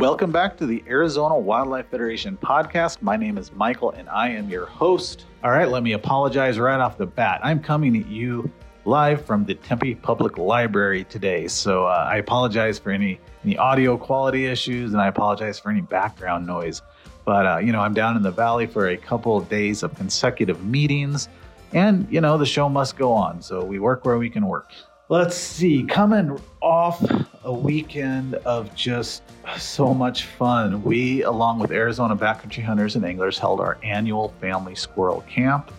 Welcome back to the Arizona Wildlife Federation podcast. My name is Michael and I am your host. All right, let me apologize right off the bat. I'm coming at you live from the Tempe Public Library today. So uh, I apologize for any, any audio quality issues and I apologize for any background noise. But, uh, you know, I'm down in the valley for a couple of days of consecutive meetings and, you know, the show must go on. So we work where we can work. Let's see, coming off a weekend of just so much fun, we, along with Arizona Backcountry Hunters and Anglers, held our annual family squirrel camp.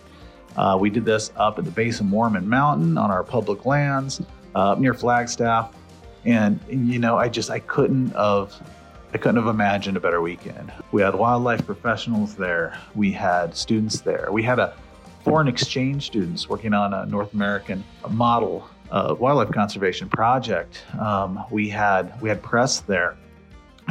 Uh, we did this up at the base of Mormon Mountain on our public lands uh, near Flagstaff. And, you know, I just, I couldn't have, I couldn't have imagined a better weekend. We had wildlife professionals there. We had students there. We had a foreign exchange students working on a North American model uh, wildlife conservation project. Um, we had we had press there.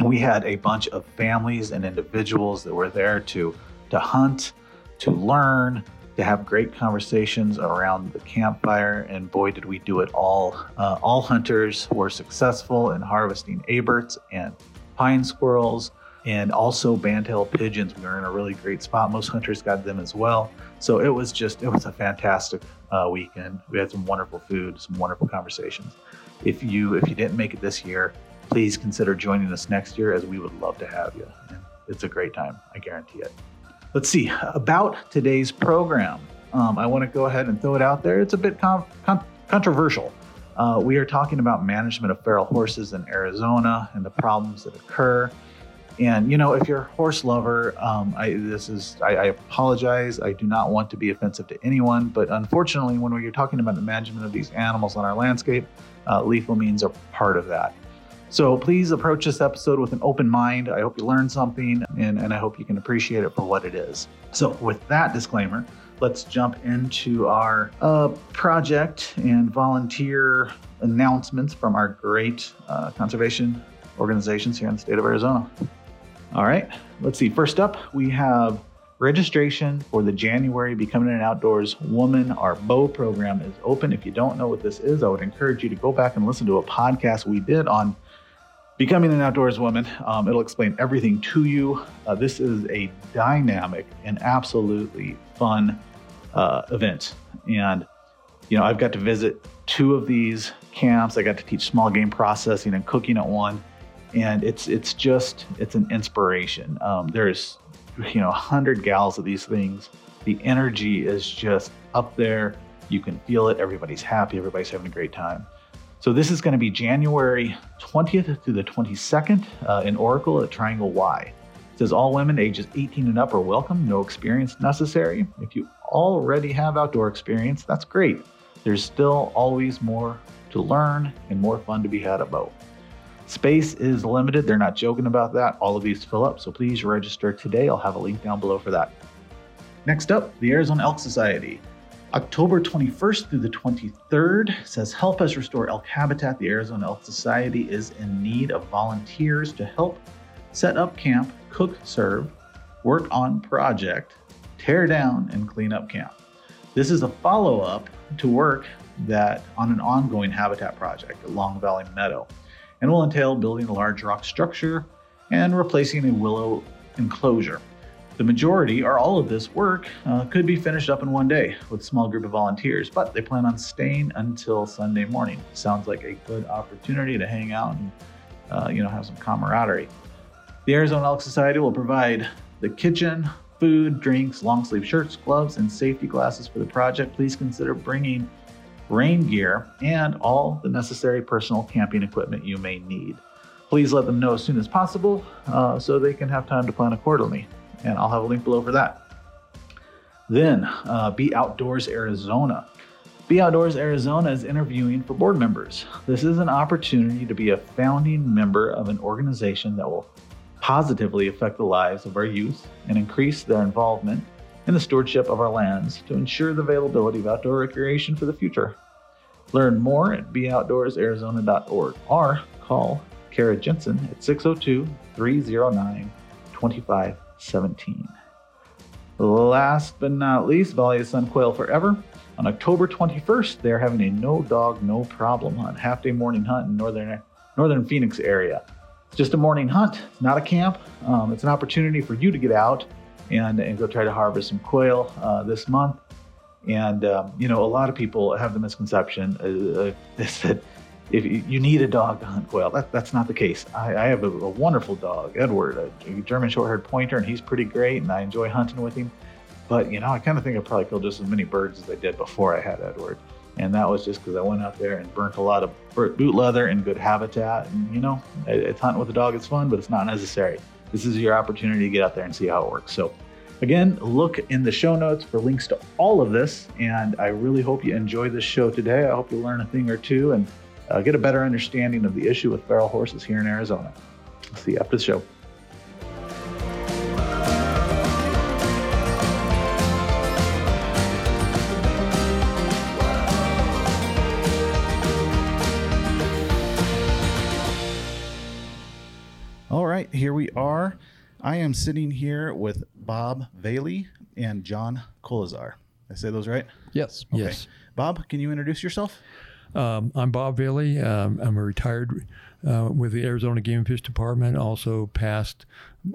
We had a bunch of families and individuals that were there to to hunt, to learn, to have great conversations around the campfire. And boy, did we do it all! Uh, all hunters were successful in harvesting Abert's and pine squirrels and also bandtail pigeons. We were in a really great spot. Most hunters got them as well. So it was just, it was a fantastic uh, weekend. We had some wonderful food, some wonderful conversations. If you if you didn't make it this year, please consider joining us next year, as we would love to have you. It's a great time, I guarantee it. Let's see about today's program. Um, I want to go ahead and throw it out there. It's a bit con- con- controversial. Uh, we are talking about management of feral horses in Arizona and the problems that occur. And you know, if you're a horse lover, um, I, this is I, I, apologize. I do not want to be offensive to anyone, but unfortunately, when we're talking about the management of these animals on our landscape, uh, lethal means are part of that. So please approach this episode with an open mind. I hope you learned something, and, and I hope you can appreciate it for what it is. So, with that disclaimer, let's jump into our uh, project and volunteer announcements from our great uh, conservation organizations here in the state of Arizona. All right, let's see. First up, we have registration for the January Becoming an Outdoors Woman. Our bow program is open. If you don't know what this is, I would encourage you to go back and listen to a podcast we did on Becoming an Outdoors Woman. Um, it'll explain everything to you. Uh, this is a dynamic and absolutely fun uh, event. And, you know, I've got to visit two of these camps. I got to teach small game processing and cooking at one and it's it's just it's an inspiration. Um, there's you know a hundred gals of these things. The energy is just up there. You can feel it. Everybody's happy. Everybody's having a great time. So this is going to be January 20th to the 22nd uh, in Oracle at Triangle Y. It says all women ages 18 and up are welcome. No experience necessary. If you already have outdoor experience, that's great. There's still always more to learn and more fun to be had at both. Space is limited. They're not joking about that. All of these fill up, so please register today. I'll have a link down below for that. Next up, the Arizona Elk Society. October 21st through the 23rd says help us restore elk habitat. The Arizona Elk Society is in need of volunteers to help set up camp, cook, serve, work on project, tear down, and clean up camp. This is a follow up to work that on an ongoing habitat project at Long Valley Meadow and will entail building a large rock structure and replacing a willow enclosure. The majority or all of this work uh, could be finished up in one day with a small group of volunteers, but they plan on staying until Sunday morning. Sounds like a good opportunity to hang out and uh, you know have some camaraderie. The Arizona Elk Society will provide the kitchen, food, drinks, long sleeve shirts, gloves, and safety glasses for the project. Please consider bringing rain gear, and all the necessary personal camping equipment you may need. Please let them know as soon as possible uh, so they can have time to plan accordingly. And I'll have a link below for that. Then, uh, Be Outdoors Arizona. Be Outdoors Arizona is interviewing for board members. This is an opportunity to be a founding member of an organization that will positively affect the lives of our youth and increase their involvement in the stewardship of our lands to ensure the availability of outdoor recreation for the future. Learn more at beoutdoorsarizona.org or call Kara Jensen at 602 309 2517. Last but not least, Valley of Sun Quail Forever. On October 21st, they're having a no dog, no problem hunt, half day morning hunt in northern, northern Phoenix area. It's just a morning hunt, not a camp. Um, it's an opportunity for you to get out and, and go try to harvest some quail uh, this month. And, um, you know, a lot of people have the misconception uh, uh that if you need a dog to hunt quail, that, that's not the case. I, I have a, a, wonderful dog, Edward, a, German short-haired pointer, and he's pretty great, and I enjoy hunting with him. But, you know, I kind of think I probably killed just as many birds as I did before I had Edward. And that was just because I went out there and burnt a lot of boot leather and good habitat. And, you know, it's hunting with a dog, it's fun, but it's not necessary. This is your opportunity to get out there and see how it works. So, again, look in the show notes for links to all of this. And I really hope you enjoy this show today. I hope you learn a thing or two and uh, get a better understanding of the issue with feral horses here in Arizona. I'll see you after the show. Right, here we are. I am sitting here with Bob Vahle and John Koleszar. I say those right? Yes. Okay. Yes. Bob, can you introduce yourself? Um, I'm Bob Vahle. Um, I'm a retired uh, with the Arizona Game and Fish Department, also past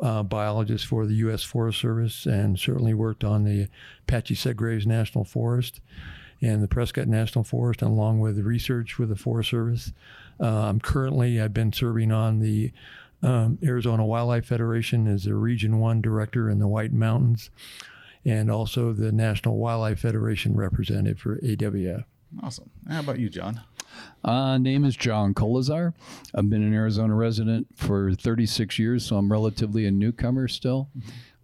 uh, biologist for the U.S. Forest Service, and certainly worked on the Apache Sitgreaves National Forest and the Prescott National Forest, along with research with the Forest Service. Uh, I'm currently, I've been serving on the um, Arizona Wildlife Federation is a Region 1 director in the White Mountains, and also the National Wildlife Federation representative for AWF. Awesome. How about you, John? Uh, name is John Koleszar. I've been an Arizona resident for 36 years, so I'm relatively a newcomer still.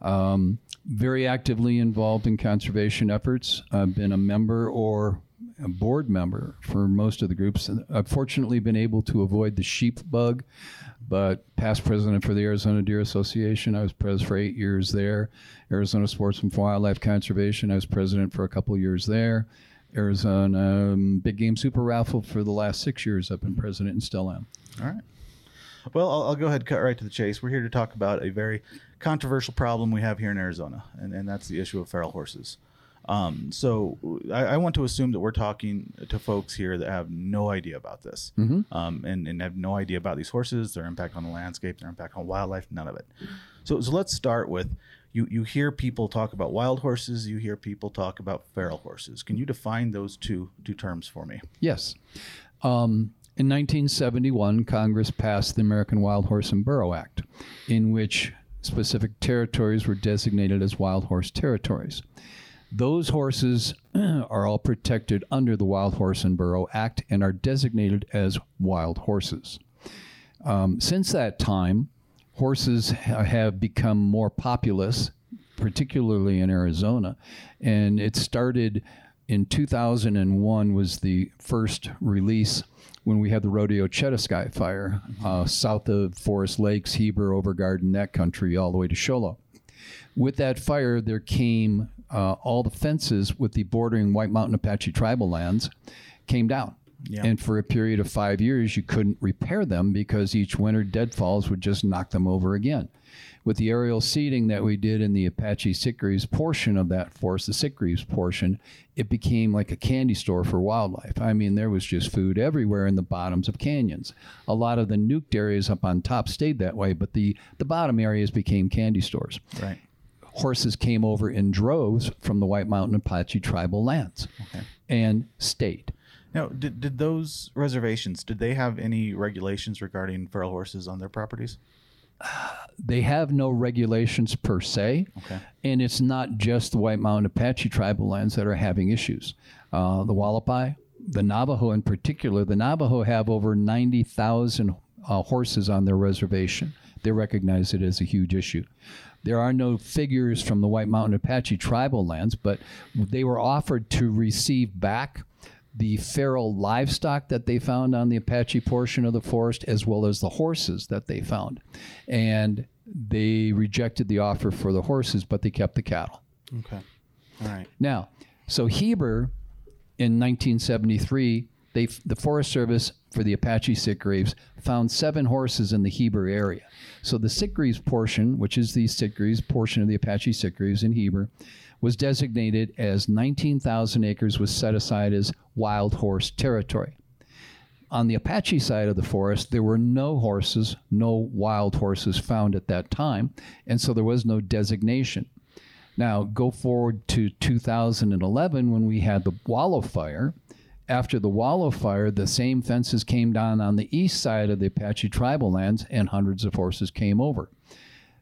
Um, very actively involved in conservation efforts. I've been a member or a board member for most of the groups. I've fortunately been able to avoid the sheep bug but past president for the Arizona Deer Association. I was president for eight years there. Arizona Sports and Wildlife Conservation. I was president for a couple years there. Arizona um, Big Game Super Raffle for the last six years. I've been president and still am. All right. Well, I'll, I'll, go ahead and cut right to the chase. We're here to talk about a very controversial problem we have here in Arizona, and, and that's the issue of feral horses. Um, so I, I, want to assume that we're talking to folks here that have no idea about this mm-hmm. um, and, and have no idea about these horses, their impact on the landscape, their impact on wildlife, none of it. So, so let's start with you, you hear people talk about wild horses, you hear people talk about feral horses. Can you define those two, two terms for me? Yes. Um, in 1971, Congress passed the American Wild Horse and Burro Act, in which specific territories were designated as wild horse territories. Those horses are all protected under the Wild Horse and Burro Act and are designated as wild horses. Um, since that time, horses ha- have become more populous, particularly in Arizona, and it started in 2001 was the first release when we had the rodeo Chediski fire uh, south of Forest Lakes, Heber, Overgaard, that country, all the way to Show Low. With that fire, there came uh, all the fences with the bordering White Mountain Apache tribal lands came down. Yeah. And for a period of five years, you couldn't repair them because each winter deadfalls would just knock them over again. With the aerial seeding that we did in the Apache Sitgreaves portion of that forest, the Sitgreaves portion, it became like a candy store for wildlife. I mean, there was just food everywhere in the bottoms of canyons. A lot of the nuked areas up on top stayed that way, but the, the bottom areas became candy stores. Right horses came over in droves from the White Mountain Apache tribal lands okay. and state. Now, did, did those reservations, did they have any regulations regarding feral horses on their properties? They have no regulations per se. Okay. And it's not just the White Mountain Apache tribal lands that are having issues. Uh, the Hualapai, the Navajo in particular, the Navajo have over 90,000 uh, horses on their reservation. They recognize it as a huge issue. There are no figures from the White Mountain Apache tribal lands, but they were offered to receive back the feral livestock that they found on the Apache portion of the forest, as well as the horses that they found. And they rejected the offer for the horses, but they kept the cattle. Okay. All right. Now, so Heber in 1973, they, the Forest Service for the Apache Sitgreaves found seven horses in the Heber area. So the Sitgreaves portion, which is the Sitgreaves portion of the Apache Sitgreaves in Heber, was designated as 19,000 acres was set aside as wild horse territory. on the Apache side of the forest, there were no horses, no wild horses found at that time, and so there was no designation. Now, go forward to 2011 when we had the Wallow Fire. After the Wallow Fire, the same fences came down on the east side of the Apache tribal lands, and hundreds of horses came over.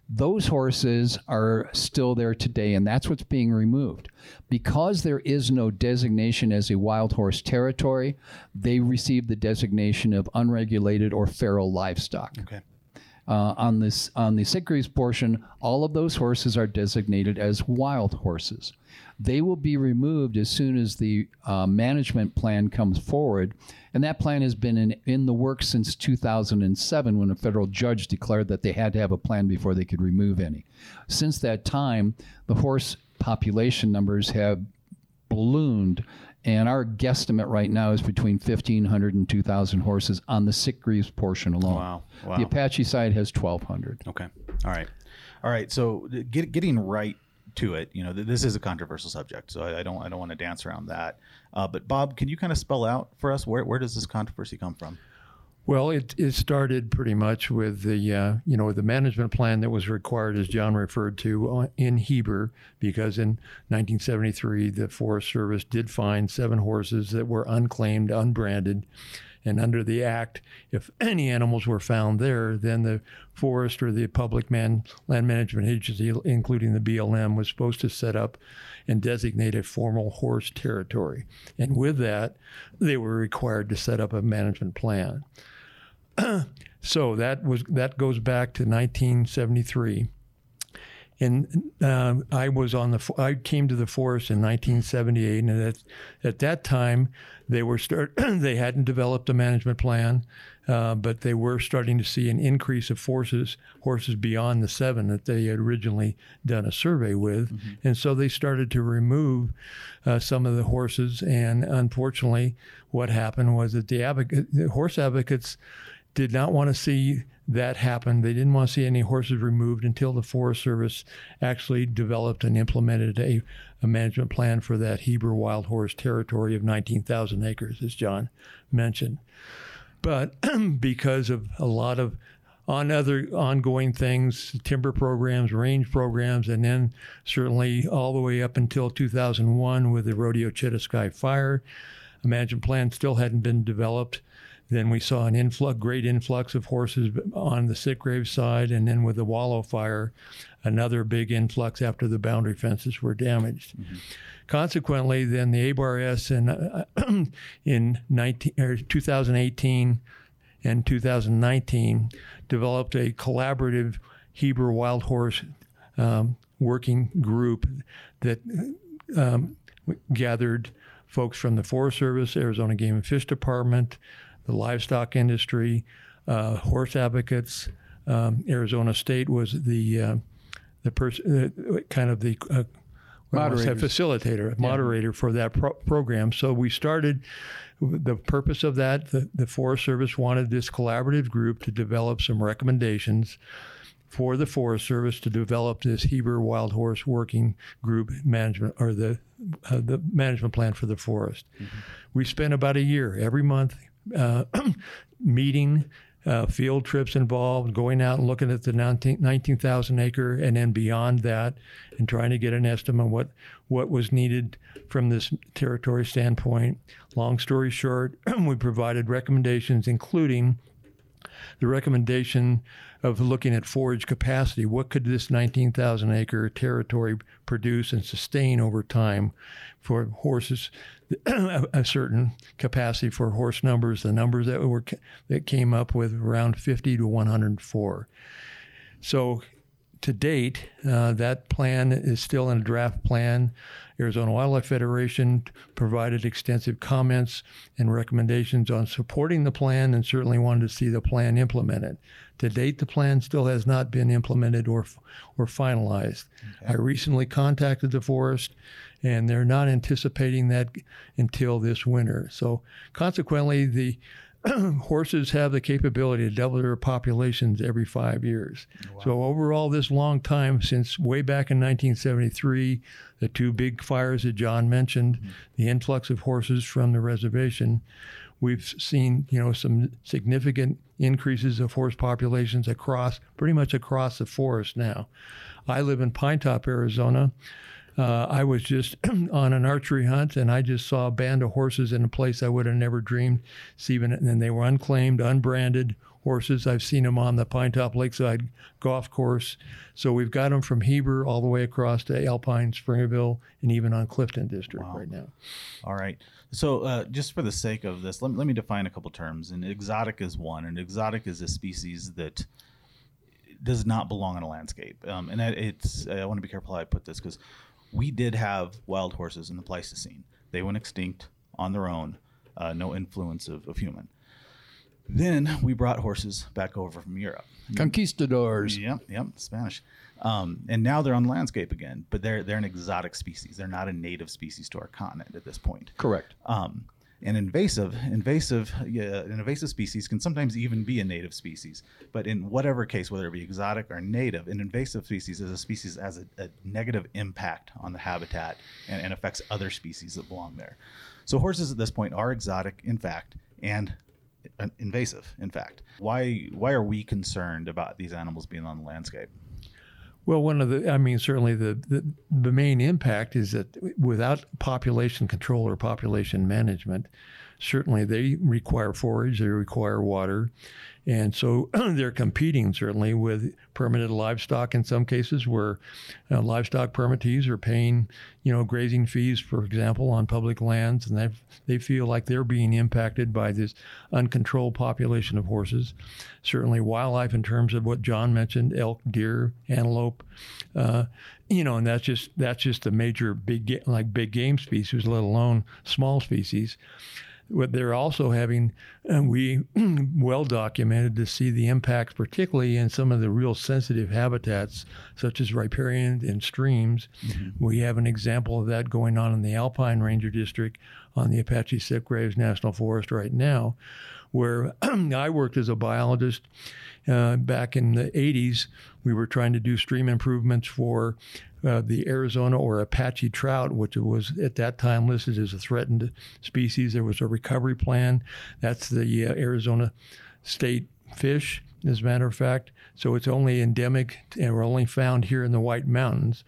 Those horses are still there today, and that's what's being removed. Because there is no designation as a wild horse territory, they receive the designation of unregulated or feral livestock. Okay. Uh, on this on the Sitgreaves portion, all of those horses are designated as wild horses. They will be removed as soon as the uh, management plan comes forward, and that plan has been in, in the works since 2007 when a federal judge declared that they had to have a plan before they could remove any. Since that time, the horse population numbers have ballooned and our guesstimate right now is between 1,500 and 2,000 horses on the Sitgreaves portion alone. Wow. Wow. The Apache side has 1,200. Okay. All right. All right. So get, getting right to it, you know, th- this is a controversial subject, so I, I don't I don't want to dance around that. Uh, but Bob, can you kind of spell out for us where where does this controversy come from? Well, it, it started pretty much with the uh, you know the management plan that was required, as John referred to, uh, in Heber, because in 1973 the Forest Service did find seven horses that were unclaimed, unbranded, and under the act, if any animals were found there, then the forest or the public man, land management agency, including the BLM, was supposed to set up and designate a formal horse territory. And with that, they were required to set up a management plan. so that was that goes back to 1973 and uh, I was on the I came to the forest in 1978, and at, at that time they were start they hadn't developed a management plan, uh, but they were starting to see an increase of horses horses beyond the seven that they had originally done a survey with, mm-hmm. and so they started to remove uh, some of the horses, and unfortunately, what happened was that the, advocate, the horse advocates did not want to see that happened. They didn't want to see any horses removed until the Forest Service actually developed and implemented a, a management plan for that Heber wild horse territory of 19,000 acres, as John mentioned. But because of a lot of on other ongoing things, timber programs, range programs, and then certainly all the way up until 2001 with the Rodeo Chediski fire, a management plan still hadn't been developed. Then we saw an influx, great influx of horses on the Sitgreaves side, and then with the Wallow fire, another big influx after the boundary fences were damaged. Mm-hmm. Consequently, then the ABARS in uh, in 19, 2018 and 2019 developed a collaborative Heber wild horse um, working group that um, gathered folks from the Forest Service, Arizona Game and Fish Department, the livestock industry, uh, horse advocates. Um, Arizona State was the uh, the person, uh, kind of the uh, facilitator, yeah. moderator for that pro- program. So we started. The purpose of that, the, the Forest Service wanted this collaborative group to develop some recommendations for the Forest Service to develop this Heber wild horse working group management or the uh, the management plan for the forest. Mm-hmm. We spent about a year every month uh, meeting, uh, field trips involved, going out and looking at the 19,000 acre and then beyond that, and trying to get an estimate of what, what was needed from this territory standpoint. Long story short, we provided recommendations, including the recommendation of looking at forage capacity. What could this 19,000 acre territory produce and sustain over time for horses? a certain capacity for horse numbers. The numbers that were that came up with around 50 to 104. So to date, uh, that plan is still in a draft plan. Arizona Wildlife Federation provided extensive comments and recommendations on supporting the plan and certainly wanted to see the plan implemented. To date, the plan still has not been implemented or, or finalized. Okay. I recently contacted the forest and they're not anticipating that until this winter. So, consequently, the horses have the capability to double their populations every five years. Wow. So, overall, this long time, since way back in 1973, the two big fires that John mentioned, mm-hmm. the influx of horses from the reservation, we've seen you know some significant increases of horse populations across pretty much across the forest now. I live in Pinetop, Arizona. Uh, I was just on an archery hunt and I just saw a band of horses in a place I would have never dreamed seeing it. And then they were unclaimed, unbranded horses. I've seen them on the Pinetop Lakeside golf course. So we've got them from Heber all the way across to Alpine, Springerville, and even on Clifton District Wow. right now. All right. So, uh, just for the sake of this, let, let me define a couple terms. And exotic is one. And exotic is a species that does not belong in a landscape. Um, and that it's, I want to be careful how I put this because we did have wild horses in the Pleistocene. They went extinct on their own, uh, no influence of, of human. Then we brought horses back over from Europe. Conquistadors. Yep, yep, Spanish. Um, and now they're on the landscape again, but they're they're an exotic species. They're not a native species to our continent at this point. Correct. Um, and invasive, invasive, yeah, an invasive species can sometimes even be a native species. But in whatever case, whether it be exotic or native, an invasive species is a species that has a, a negative impact on the habitat and, and affects other species that belong there. So horses at this point are exotic, in fact, and uh, invasive, in fact. Why why are we concerned about these animals being on the landscape? Well, one of the, I mean, certainly the, the, the main impact is that without population control or population management, certainly they require forage, they require water. And so they're competing certainly with permitted livestock in some cases where uh, livestock permittees are paying, you know, grazing fees, for example, on public lands. And they they feel like they're being impacted by this uncontrolled population of horses. Certainly wildlife in terms of what John mentioned, elk, deer, antelope, uh, you know, and that's just that's just a major big like big game species, let alone small species. What they're also having, and we well documented to see the impacts, particularly in some of the real sensitive habitats, such as riparian and streams. We have an example of that going on in the Alpine Ranger District on the Apache Sitgreaves National Forest right now, where I worked as a biologist uh, back in the 80s. We were trying to do stream improvements for uh, the Arizona or Apache trout, which was at that time listed as a threatened species. There was a recovery plan. That's the uh, Arizona state fish, as a matter of fact. So it's only endemic and we're only found here in the White Mountains.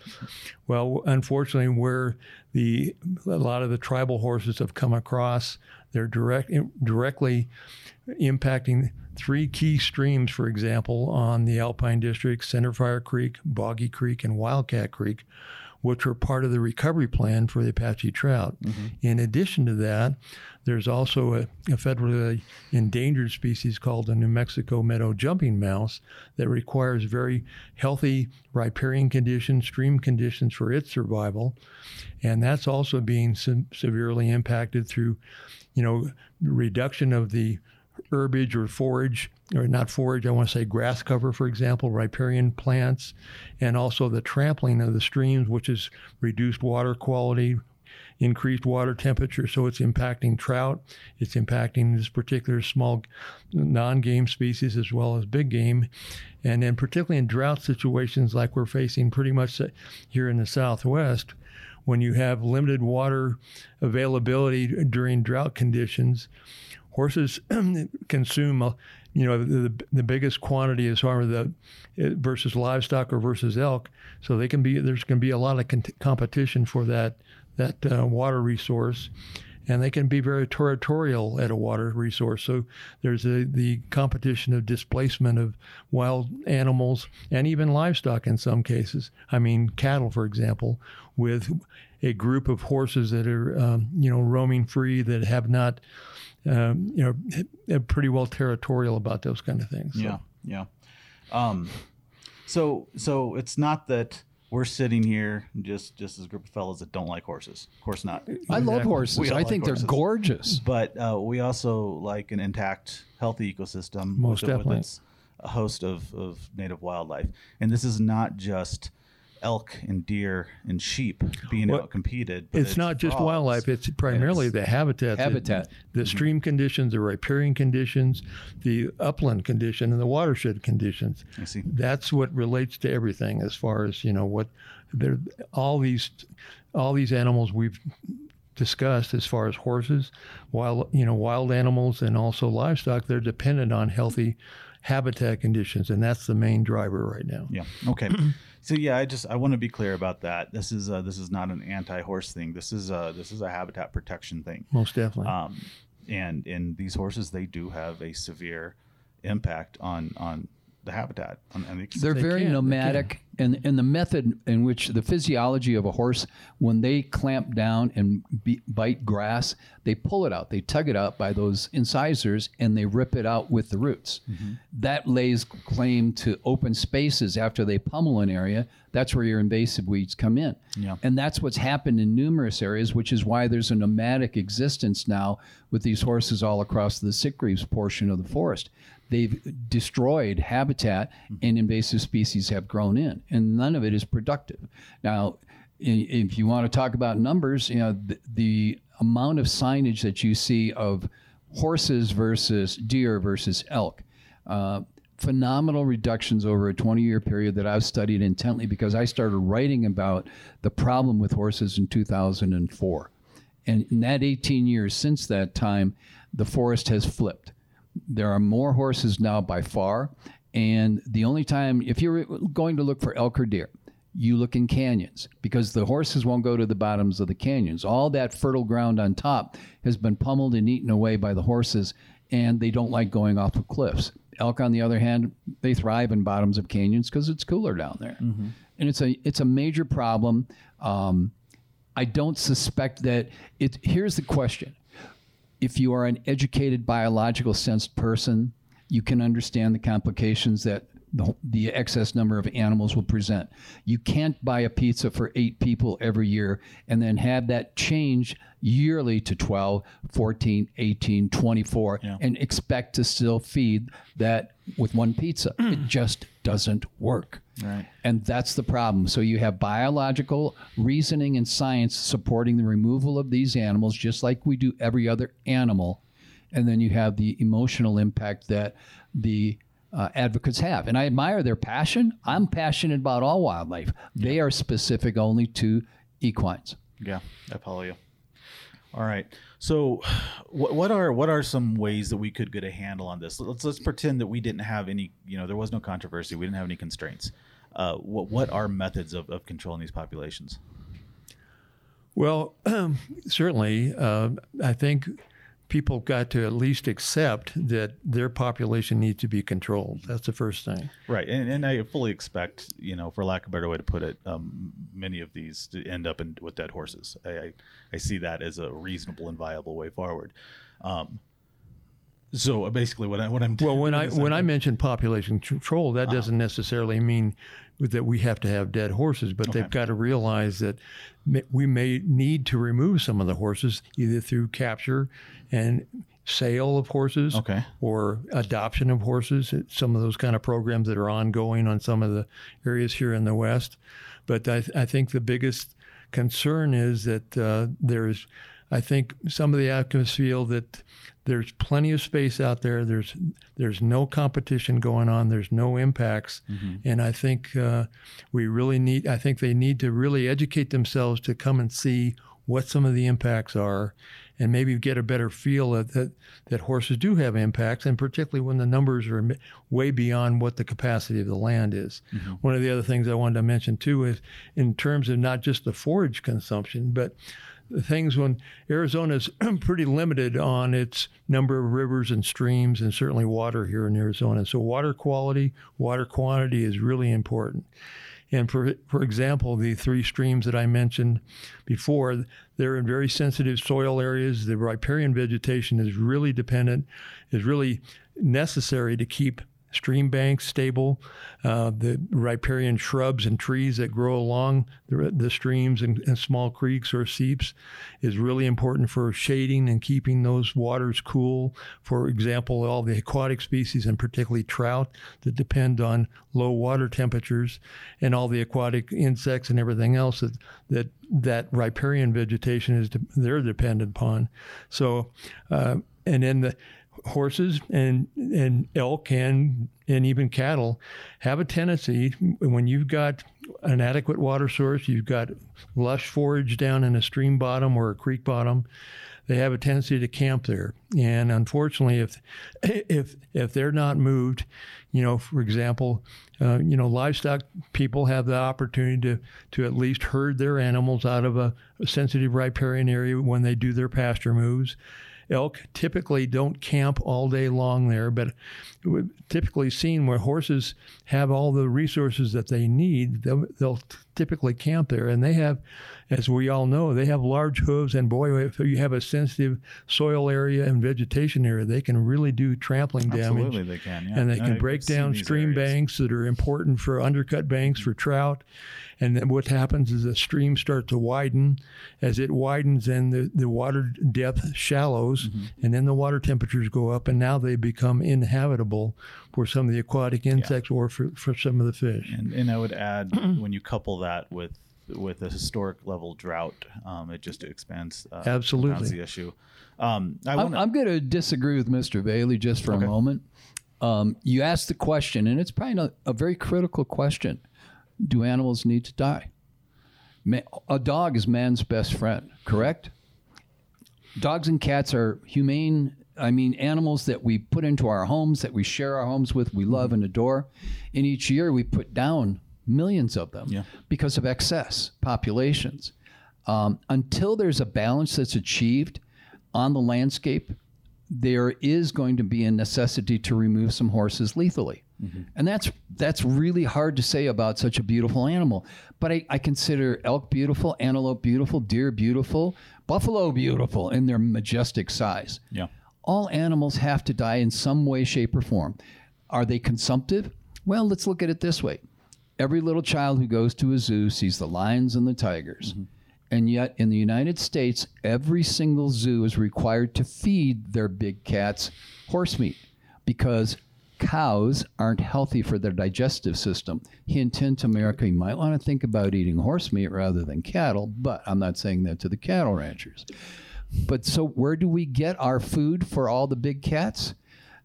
Well, unfortunately, where the a lot of the tribal horses have come across, they're direct directly impacting three key streams, for example, on the Alpine District, Centerfire Creek, Boggy Creek, and Wildcat Creek, which were part of the recovery plan for the Apache trout. Mm-hmm. In addition to that, there's also a, a federally endangered species called the New Mexico meadow jumping mouse that requires very healthy riparian conditions, stream conditions for its survival. And that's also being se- severely impacted through, you know, reduction of the herbage or forage, or not forage, I want to say grass cover, for example, riparian plants, and also the trampling of the streams, which is reduced water quality, increased water temperature. So it's impacting trout, it's impacting this particular small non game species as well as big game. And then, particularly in drought situations like we're facing pretty much uh, here in the Southwest, when you have limited water availability during drought conditions, horses consume, uh, you know, the, the biggest quantity as far as the versus livestock or versus elk. So they can be there's going to be a lot of con- competition for that that uh, water resource, and they can be very territorial at a water resource. So there's a, the competition of displacement of wild animals and even livestock in some cases. I mean, cattle, for example, with a group of horses that are um, you know roaming free that have not um, you know, pretty well territorial about those kind of things. So. Yeah, yeah. Um, so so it's not that we're sitting here just just as a group of fellows that don't like horses. Of course not. I love horses. We I like think horses. they're gorgeous. But uh, we also like an intact, healthy ecosystem Most with, definitely. with its a host of, of native wildlife. And this is not just elk and deer and sheep being Well, out competed. but It's, not just frogs. wildlife; it's primarily It's- the habitat. the- Habitat. The, mm-hmm. stream conditions, the riparian conditions, the upland condition, and the watershed conditions. I see. That's what relates to everything, as far as you know what. There, all these, all these animals we've discussed as far as horses, wild you know wild animals, and also livestock. They're dependent on healthy habitat conditions, and that's the main driver right now. Yeah. Okay. so yeah, I just I want to be clear about that. This is uh, this is not an anti-horse thing. This is uh this is a habitat protection thing. Most definitely. Um, and and these horses they do have a severe impact on on the habitat. On, on the, They're They very can, they nomadic, and and the method in which the physiology of a horse, when they clamp down and be, bite grass, they pull it out, they tug it out by those incisors, and they rip it out with the roots. Mm-hmm. That lays claim to open spaces after they pummel an area. That's where your invasive weeds come in. Yeah. And that's what's happened in numerous areas, which is why there's a nomadic existence now with these horses all across the sitgreaves portion of the forest. They've destroyed habitat and invasive species have grown in, and none of it is productive. Now, if you want to talk about numbers, you know, the, the amount of signage that you see of horses versus deer versus elk. Uh, phenomenal reductions over a 20 year period that I've studied intently because I started writing about the problem with horses in 2004. And in that 18 years since that time, the forest has flipped. There are more horses now by far. And the only time, if you're going to look for elk or deer, you look in canyons because the horses won't go to the bottoms of the canyons. All that fertile ground on top has been pummeled and eaten away by the horses, and they don't like going off of cliffs. Elk, on the other hand, they thrive in bottoms of canyons because it's cooler down there, and it's a it's a major problem. Um, I don't suspect that it. Here's the question: If you are an educated, biological sensed person, you can understand the complications that the, the excess number of animals will present. You can't buy a pizza for eight people every year and then have that change yearly to 12, 14, 18, 24, and expect to still feed that with one pizza. it just doesn't work. Right. And that's the problem. So you have biological reasoning and science supporting the removal of these animals, just like we do every other animal. And then you have the emotional impact that the uh, advocates have. And I admire their passion. I'm passionate about all wildlife. They are specific only to equines. Yeah, I follow you. All right. So, what, what are what are some ways that we could get a handle on this? Let's let's pretend that we didn't have any. You know, there was no controversy. We didn't have any constraints. Uh, what what are methods of, of controlling these populations? Well, certainly, uh, I think people got to at least accept that their population needs to be controlled. That's the first thing. Right, and, and I fully expect, you know, for lack of a better way to put it, um, many of these to end up in, with dead horses. I, I, I see that as a reasonable and viable way forward. Um, so uh, basically, what I what I'm doing Well, when I when I mention population control, that ah. doesn't necessarily mean that we have to have dead horses, but they've got to realize that we may need to remove some of the horses either through capture and sale of horses Okay. or adoption of horses. Uh, some of those kind of programs that are ongoing on some of the areas here in the West. But I, I think the biggest concern is that uh, there's, I think some of the activists feel that there's plenty of space out there. There's there's no competition going on. There's no impacts, and I think uh, we really need. I think they need to really educate themselves to come and see what some of the impacts are, and maybe get a better feel that that, that horses do have impacts, and particularly when the numbers are way beyond what the capacity of the land is. One of the other things I wanted to mention too is in terms of not just the forage consumption, but things when Arizona's pretty limited on its number of rivers and streams and certainly water here in Arizona. So water quality, water quantity is really important. And for, for example, the three streams that I mentioned before, they're in very sensitive soil areas. The riparian vegetation is really dependent, is really necessary to keep stream banks stable. Uh, the riparian shrubs and trees that grow along the, the streams and, and small creeks or seeps is really important for shading and keeping those waters cool. For example, all the aquatic species and particularly trout that depend on low water temperatures and all the aquatic insects and everything else that that, that riparian vegetation is de- they're dependent upon. So, uh, and then the horses and and elk and and even cattle have a tendency when you've got an adequate water source, you've got lush forage down in a stream bottom or a creek bottom, they have a tendency to camp there. And unfortunately, if if if they're not moved, you know, for example, uh, you know, livestock people have the opportunity to to at least herd their animals out of a, a sensitive riparian area when they do their pasture moves elk typically don't camp all day long there, but typically seen where horses have all the resources that they need, they'll, they'll typically camp there. And they have, as we all know, they have large hooves. And boy, if you have a sensitive soil area and vegetation area, they can really do trampling damage. Absolutely, they can. Yeah. And they can break down stream areas. banks that are important for undercut banks for trout. And then what happens is the stream starts to widen. As it widens, then the, the water depth shallows, Mm-hmm. and then the water temperatures go up, and now they become inhabitable for some of the aquatic insects or for, for some of the fish. And, and I would add when you couple that with with a historic level drought, um, it just expands uh, Absolutely. the issue. Um, I I'm going to disagree with Mr. Vahle just for Okay. a moment. Um, you asked the question, and it's probably not a very critical question: Do animals need to die? Ma- a dog is man's best friend, correct? Dogs and cats are humane. I mean, animals that we put into our homes, that we share our homes with, we love and adore. And each year we put down millions of them Yeah. because of excess populations. Um, until there's a balance that's achieved on the landscape, there is going to be a necessity to remove some horses lethally. And that's that's really hard to say about such a beautiful animal. But I, I consider elk beautiful, antelope beautiful, deer beautiful, buffalo beautiful in their majestic size. yeah. All animals have to die in some way, shape, or form. Are they consumptive? Well, let's look at it this way. Every little child who goes to a zoo sees the lions and the tigers. Mm-hmm. And yet, in the United States, every single zoo is required to feed their big cats horse meat because cows aren't healthy for their digestive system. Hint, hint, America, you might want to think about eating horse meat rather than cattle, but I'm not saying that to the cattle ranchers. But so, where do we get our food for all the big cats?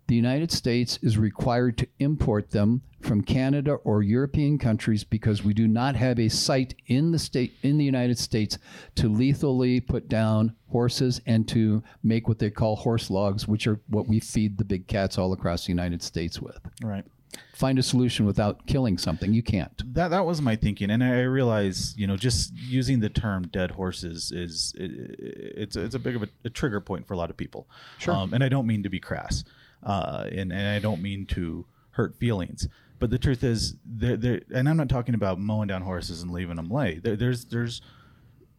The United States is required to import them from Canada or European countries because we do not have a site in the state in the United States to lethally put down horses and to make what they call horse logs, which are what we feed the big cats all across the United States with. Right. Find a solution without killing something. You can't. That that was my thinking, and I realize you know just using the term "dead horses" is it, it's it's a big of a, a trigger point for a lot of people. Sure. Um, and I don't mean to be crass, uh, and and I don't mean to hurt feelings. But the truth is, there there, and I'm not talking about mowing down horses and leaving them lay. There, there's there's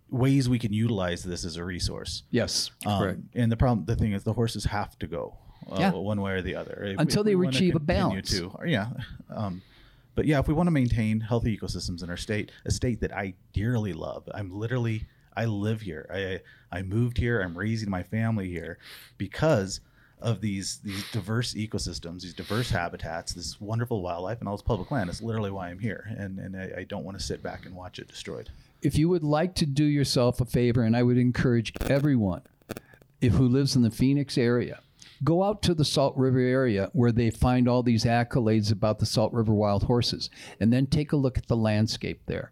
ways we can utilize this as a resource. Yes, Um, correct. And the problem, the thing is, the horses have to go uh, Yeah. one way or the other If- Until if they achieve a balance. To, or, yeah, um, but yeah, if we want to maintain healthy ecosystems in our state, a state that I dearly love, I'm literally, I live here. I I moved here. I'm raising my family here because of these these diverse ecosystems, these diverse habitats, this wonderful wildlife, and all this public land. It's literally why I'm here, and and I, I don't want to sit back and watch it destroyed. if you would like to do yourself a favor, and I would encourage everyone if who lives in the Phoenix area, go out to the Salt River area where they find all these accolades about the Salt River wild horses, and then take a look at the landscape there.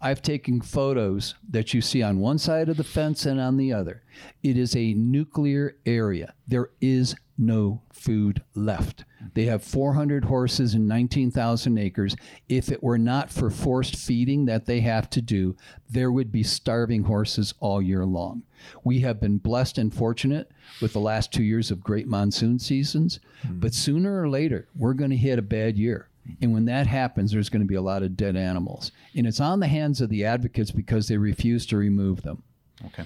I've taken photos that you see on one side of the fence and on the other. It is a nuclear area. There is no food left. They have 400 horses and 19,000 acres. If it were not for forced feeding that they have to do, there would be starving horses all year long. We have been blessed and fortunate with the last two years of great monsoon seasons, but sooner or later, we're going to hit a bad year. And when that happens, there's going to be a lot of dead animals. And it's on the hands of the advocates because they refuse to remove them. Okay.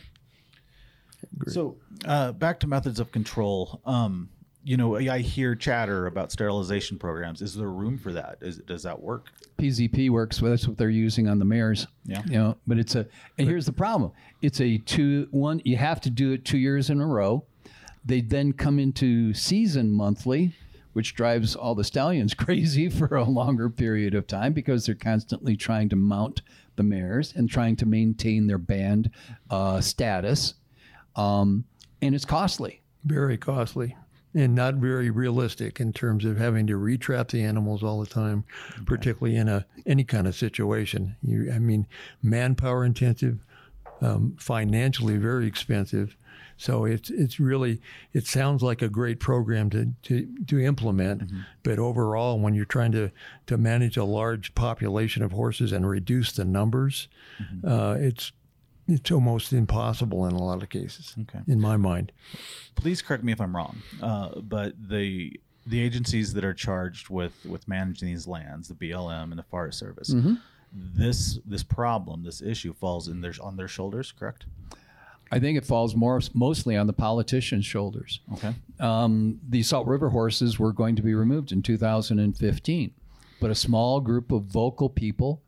So uh, back to methods of control. Um, you know, I hear chatter about sterilization programs. Is there room for that? Is, does that work? PZP works. Well, that's what they're using on the mares. Yeah. You know, but it's a and here's the problem. It's a two one. You have to do it two years in a row. They then come into season monthly, which drives all the stallions crazy for a longer period of time because they're constantly trying to mount the mares and trying to maintain their band uh, status, um, and it's costly. Very costly. And not very realistic in terms of having to retrap the animals all the time, particularly in a any kind of situation. You, I mean, manpower intensive, um, financially very expensive. So it's it's really it sounds like a great program to to, to implement, but overall, when you're trying to to manage a large population of horses and reduce the numbers, uh, it's it's almost impossible in a lot of cases. Okay. in my mind. please correct me if I'm wrong, uh, but the the agencies that are charged with with managing these lands, the BLM and the Forest Service, this this problem, this issue falls in their on their shoulders. Correct? I think it falls more mostly on the politicians' shoulders. Okay. Um, the Salt River horses were going to be removed in 2015, but a small group of vocal people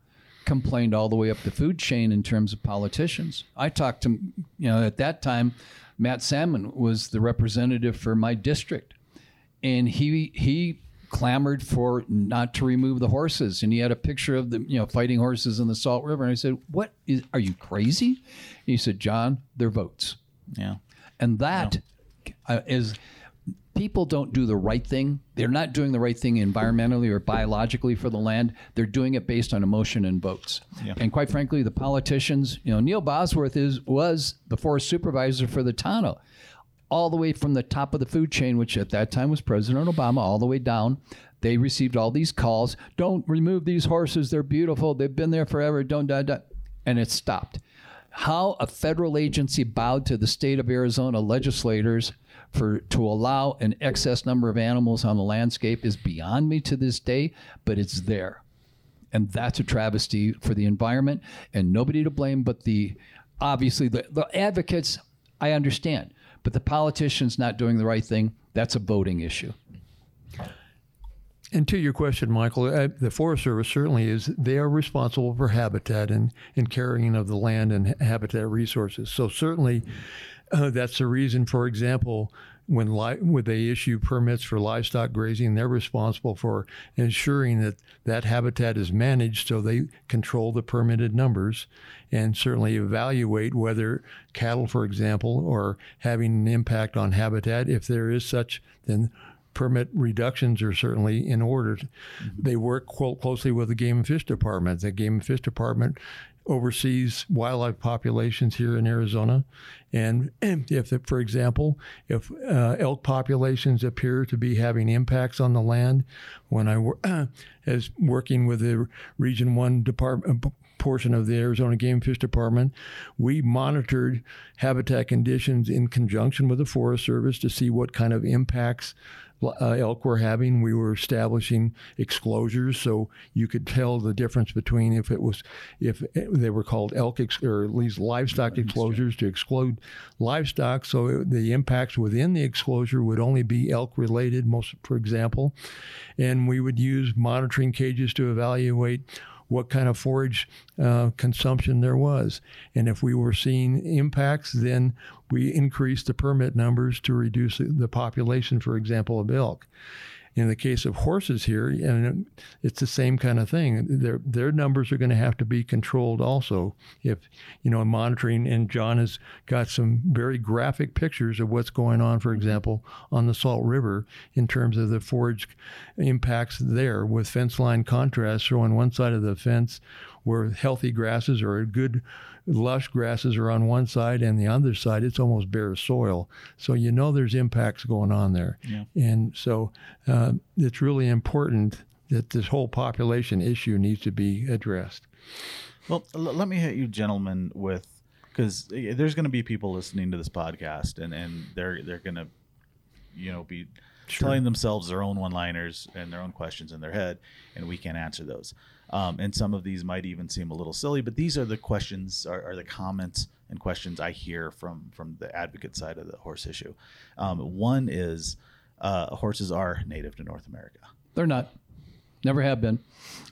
complained all the way up the food chain in terms of politicians. I talked to, you know, at that time, Matt Salmon was the representative for my district, and he he clamored for not to remove the horses, and he had a picture of the you know fighting horses in the Salt River, and I said, "What is? Are you crazy?" he said, "John, they're votes." Yeah. And that uh, is people don't do the right thing. They're not doing the right thing environmentally or biologically for the land. They're doing it based on emotion and votes. Yeah. And quite frankly, the politicians, you know, Neil Bosworth is was the forest supervisor for the Tonto, all the way from the top of the food chain, which at that time was President Obama, all the way down. They received all these calls. Don't remove these horses. They're beautiful. They've been there forever. Don't da da. And it stopped how a federal agency bowed to the state of Arizona legislators for to allow an excess number of animals on the landscape is beyond me to this day, but it's there. And that's a travesty for the environment and nobody to blame but the obviously the, the advocates I understand, but the politicians not doing the right thing, that's a voting issue. And to your question, Michael, uh, the Forest Service certainly is, they are responsible for habitat and, and carrying of the land and habitat resources. So certainly uh, that's the reason, for example, when, li- when they issue permits for livestock grazing, they're responsible for ensuring that that habitat is managed so they control the permitted numbers and certainly evaluate whether cattle, for example, are having an impact on habitat. If there is such, then permit reductions are certainly in order. They work closely with the Game and Fish Department. The Game and Fish Department oversees wildlife populations here in Arizona, and if, for example, if uh, elk populations appear to be having impacts on the land, when I wor- as working with the Region One Department portion of the Arizona Game and Fish Department, we monitored habitat conditions in conjunction with the Forest Service to see what kind of impacts uh, elk were having. We were establishing exclosures, so you could tell the difference between if it was if they were called elk ex- or at least livestock exclosures to exclude livestock. So it, the impacts within the exclosure would only be elk related, most for example, and we would use monitoring cages to evaluate what kind of forage uh, consumption there was. And if we were seeing impacts, then we increased the permit numbers to reduce the population, for example, of elk. In the case of horses here, and it's the same kind of thing. Their their numbers are going to have to be controlled also. If you know monitoring, and John has got some very graphic pictures of what's going on, for example, on the Salt River in terms of the forage impacts there, with fence line contrast showing one side of the fence where healthy grasses are a good lush grasses are on one side and the other side it's almost bare soil so you know there's impacts going on there Yeah. and so uh, it's really important that this whole population issue needs to be addressed Well, l- let me hit you, gentlemen, with because there's going to be people listening to this podcast, and and they're they're going to, you know, be telling themselves their own one-liners and their own questions in their head, and we can't answer those. Um, and some of these might even seem a little silly, but these are the questions, are, are the comments and questions I hear from from the advocate side of the horse issue. Um, one is uh, horses are native to North America. They're not. Never have been.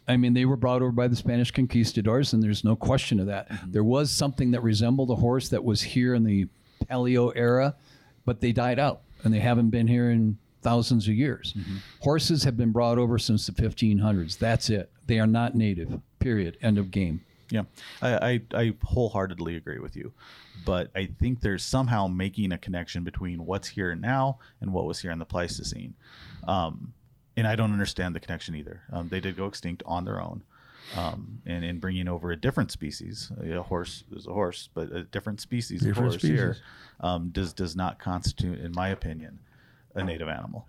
I mean, they were brought over by the Spanish conquistadors, and there's no question of that. There was something that resembled a horse that was here in the Paleo era, but they died out, and they haven't been here in thousands of years. Horses have been brought over since the 1500s. That's it. They are not native. Period. End of game. Yeah, I, I, I wholeheartedly agree with you, but I think there's somehow making a connection between what's here now and what was here in the Pleistocene, um, and I don't understand the connection either. Um, they did go extinct on their own, um, and in bringing over a different species, a horse is a horse, but a different species Different of horse here species. um, does does not constitute, in my opinion, a native animal.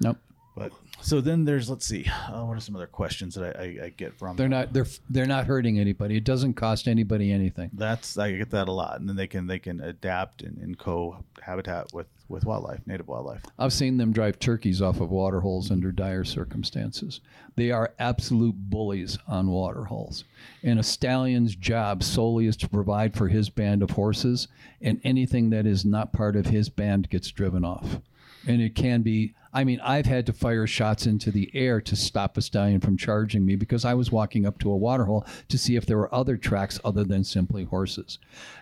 Nope. But so then there's let's see, uh, what are some other questions that I, I, I get from They're not they're they're not hurting anybody. It doesn't cost anybody anything. That's I get that a lot, and then they can they can adapt and, and cohabitat with with wildlife, native wildlife. I've seen them drive turkeys off of water holes under dire circumstances. They are absolute bullies on water holes. And a stallion's job solely is to provide for his band of horses, and anything that is not part of his band gets driven off. And it can be, I mean, I've had to fire shots into the air to stop a stallion from charging me because I was walking up to a water hole to see if there were other tracks other than simply horses.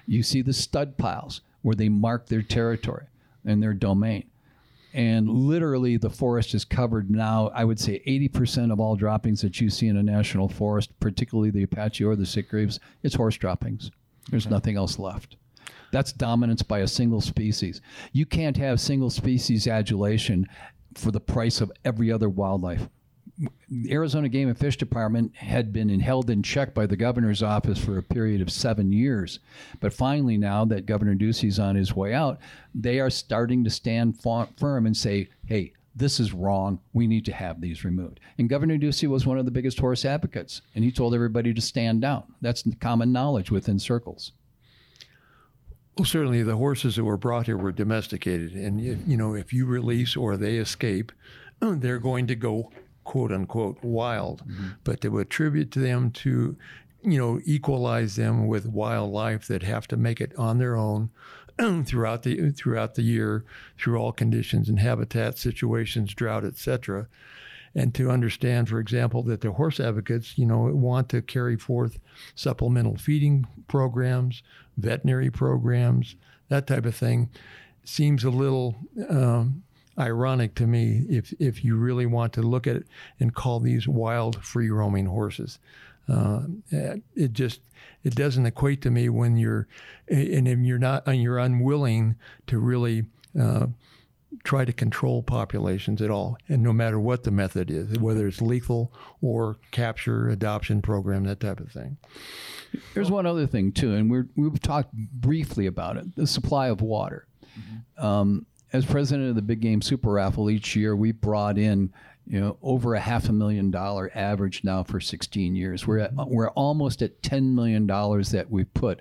You see the stud piles where they mark their territory and their domain. And literally the forest is covered now i would say 80% of all droppings that you see in a national forest particularly the apache or the sitgreaves it's horse droppings. There's nothing else left that's dominance by a single species you can't have single species adulation for the price of every other wildlife the Arizona Game and Fish Department had been in, held in check by the governor's office for a period of seven years. But finally, now that Governor Ducey's on his way out, they are starting to stand firm and say, hey, this is wrong. We need to have these removed. And Governor Ducey was one of the biggest horse advocates, and he told everybody to stand down. That's common knowledge within circles. Well, certainly the horses that were brought here were domesticated, and if, you know if you release or they escape, they're going to go quote unquote wild. Mm-hmm. But to attribute to them to, you know, equalize them with wildlife that have to make it on their own throughout the throughout the year, through all conditions and habitat situations, drought, etc. And to understand, for example, that the horse advocates, you know, want to carry forth supplemental feeding programs, veterinary programs, that type of thing, seems a little um, ironic to me if if you really want to look at it and call these wild, free roaming horses. Uh, it just it doesn't equate to me when you're and if you're not and you're unwilling to really uh, try to control populations at all, and no matter what the method is, whether it's lethal or capture, adoption program, that type of thing. There's one other thing too, and we're, we've talked briefly about it: the supply of water. Um, as president of the Big Game Super Raffle, each year we brought in, you know, over a half a million dollar average now for 16 years. We're at, we're almost at 10 million dollars that we put.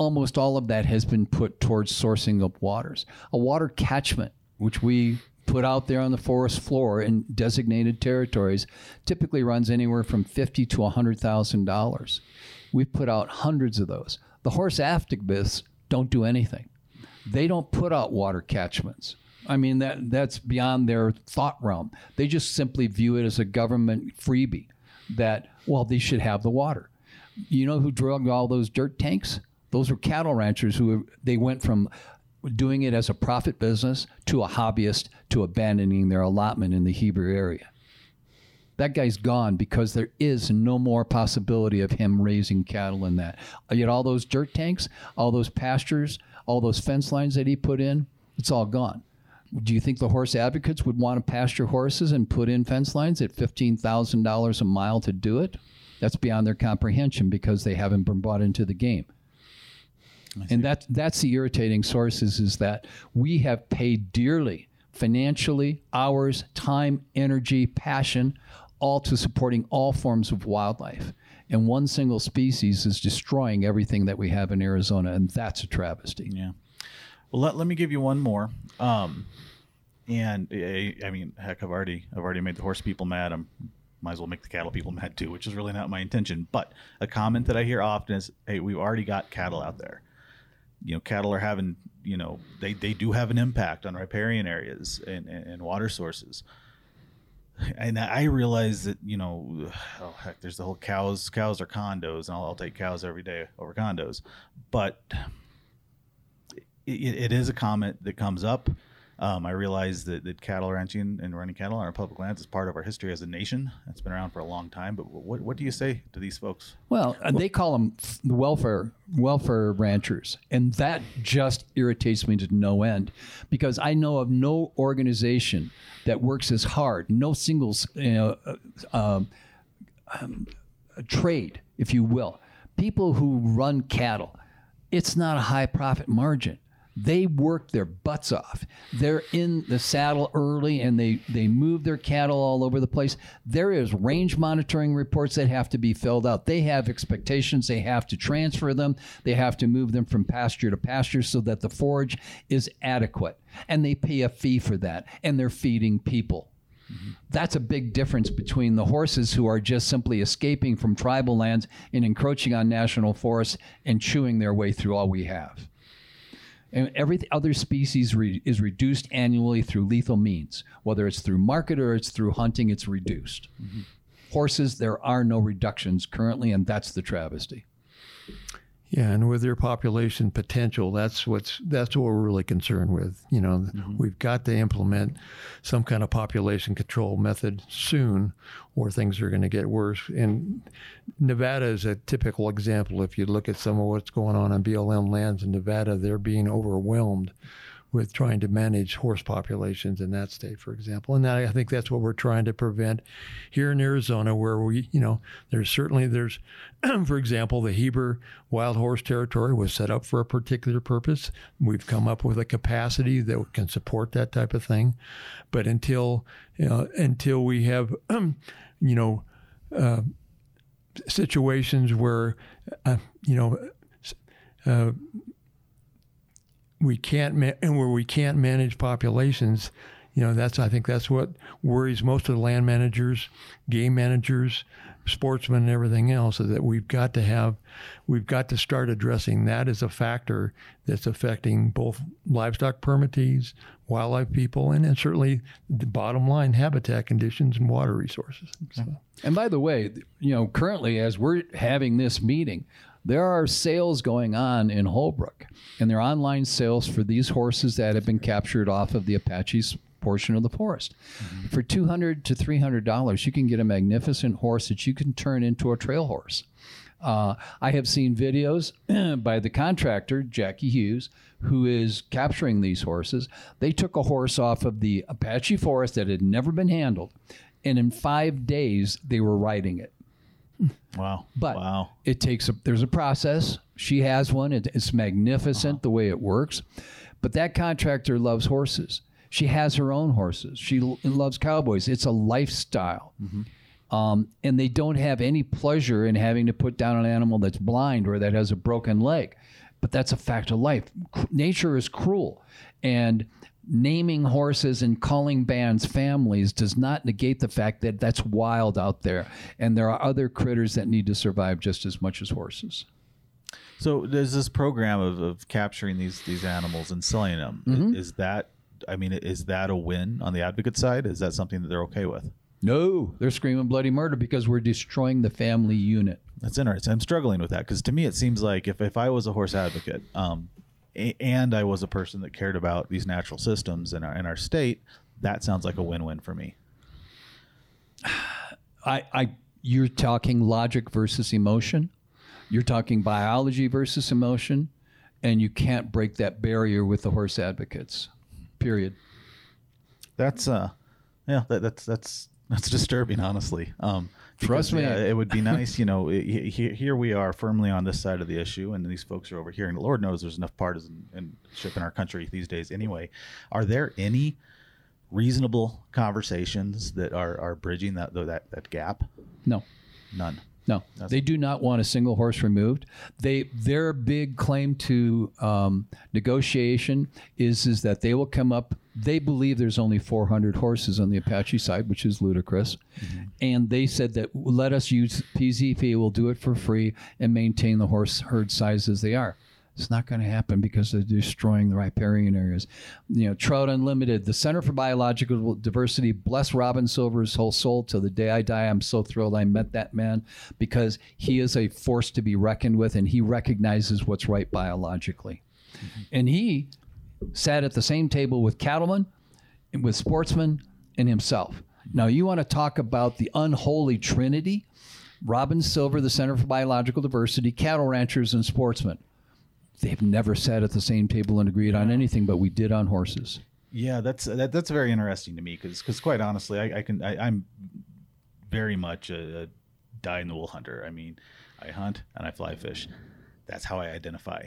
Almost all of that has been put towards sourcing up waters. A water catchment, which we put out there on the forest floor in designated territories, typically runs anywhere from fifty to hundred thousand dollars. We've put out hundreds of those. The horse activists don't do anything. They don't put out water catchments. I mean that that's beyond their thought realm. They just simply view it as a government freebie that well they should have the water. You know who drug all those dirt tanks? Those were cattle ranchers who they went from doing it as a profit business to a hobbyist to abandoning their allotment in the Heber area. That guy's gone because there is no more possibility of him raising cattle in that. Yet all those dirt tanks, all those pastures, all those fence lines that he put in, it's all gone. Do you think the horse advocates would want to pasture horses and put in fence lines at $15,000 a mile to do it? That's beyond their comprehension because they haven't been brought into the game. And that, that's the irritating sources is that we have paid dearly financially, hours, time, energy, passion, all to supporting all forms of wildlife. And one single species is destroying everything that we have in Arizona, and that's a travesty. Yeah. Well, let, let me give you one more. Um, and I, I mean, heck, I've already I've already made the horse people mad. I'm might as well make the cattle people mad too, which is really not my intention. But a comment that I hear often is, "Hey, we've already got cattle out there. You know, cattle are having you know they they do have an impact on riparian areas and, and, and water sources." And I realize that you know, oh heck, there's the whole cows. Cows are condos, and I'll, I'll take cows every day over condos. But it, it is a comment that comes up. Um, I realize that, that cattle ranching and running cattle on our public lands is part of our history as a nation. It's been around for a long time. But what, what do you say to these folks? Well, uh, they call them the welfare welfare ranchers, and that just irritates me to no end because I know of no organization that works as hard, no singles, you know, uh, um, um, trade, if you will. People who run cattle, it's not a high profit margin they work their butts off. They're in the saddle early and they, they move their cattle all over the place. There is range monitoring reports that have to be filled out. They have expectations. They have to transfer them. They have to move them from pasture to pasture so that the forage is adequate. And they pay a fee for that. And they're feeding people. That's a big difference between the horses who are just simply escaping from tribal lands and encroaching on national forests and chewing their way through all we have. And every other species re- is reduced annually through lethal means. Whether it's through market or it's through hunting, it's reduced. Mm-hmm. Horses, there are no reductions currently, and that's the travesty. Yeah, and with their population potential, that's what's that's what we're really concerned with. You know, mm-hmm. we've got to implement some kind of population control method soon, or things are going to get worse. And Nevada is a typical example. If you look at some of what's going on on BLM lands in Nevada, they're being overwhelmed with trying to manage horse populations in that state, for example. And that, I think that's what we're trying to prevent here in Arizona, where we, you know, there's certainly there's, for example, the Heber Wild Horse Territory was set up for a particular purpose. We've come up with a capacity that can support that type of thing, but until you know, until we have, you know. Uh, situations where, uh, you know, uh, we can't ma- and where we can't manage populations, you know, that's I think that's what worries most of the land managers, game managers, sportsmen, and everything else. Is that we've got to have, we've got to start addressing that as a factor that's affecting both livestock permittees, wildlife people, and, and certainly the bottom line habitat conditions and water resources. Mm-hmm. So. And by the way, you know, currently as we're having this meeting, there are sales going on in Holbrook, and they're online sales for these horses that have been captured off of the Apache's portion of the forest. Mm-hmm. For two hundred to three hundred dollars, you can get a magnificent horse that you can turn into a trail horse. Uh, I have seen videos by the contractor Jackie Hughes, who is capturing these horses. They took a horse off of the Apache forest that had never been handled, and in five days they were riding it. Wow. But wow. it takes a there's a process. She has one. It, it's magnificent uh-huh. the way it works. But that contractor loves horses. She has her own horses. She l- loves cowboys. It's a lifestyle. Mm-hmm. Um, and they don't have any pleasure in having to put down an animal that's blind or that has a broken leg. But that's a fact of life. C- nature is cruel. And naming horses and calling bands families does not negate the fact that that's wild out there. And there are other critters that need to survive just as much as horses. So there's this program of, of capturing these these animals and selling them. Mm-hmm. is that i mean is that a win on the advocate side? Is that something that they're okay with? No they're screaming bloody murder because we're destroying the family unit. That's interesting. I'm struggling with that because to me it seems like if, if i was a horse advocate um, and I was a person that cared about these natural systems in our in our state, that sounds like a win-win for me. I, I you're talking logic versus emotion. You're talking biology versus emotion, and you can't break that barrier with the horse advocates. Period. That's uh, yeah, that, that's that's that's disturbing, honestly. Um, Trust me, yeah, it would be nice. You know, here we are firmly on this side of the issue, and these folks are over here. And Lord knows there's enough partisan and ship in our country these days. Anyway, are there any reasonable conversations that are are bridging that that that gap? No, none. No, That's they do not want a single horse removed. They their big claim to um, negotiation is is that they will come up. They believe there's only 400 horses on the Apache side, which is ludicrous, mm-hmm. and they said that let us use PZP. We'll do it for free and maintain the horse herd size as they are. It's not going to happen because they're destroying the riparian areas. You know, Trout Unlimited, the Center for Biological Diversity, bless Robin Silver's whole soul till the day I die. I'm so thrilled I met that man because he is a force to be reckoned with and he recognizes what's right biologically. Mm-hmm. And he sat at the same table with cattlemen, with sportsmen, and himself. Now, you want to talk about the unholy trinity? Robin Silver, the Center for Biological Diversity, cattle ranchers, and sportsmen. They've never sat at the same table and agreed on anything, but we did on horses. Yeah, that's that, that's very interesting to me because because quite honestly, I, I can I, am very much a, a die in the wool hunter. I mean, I hunt and I fly fish. That's how I identify.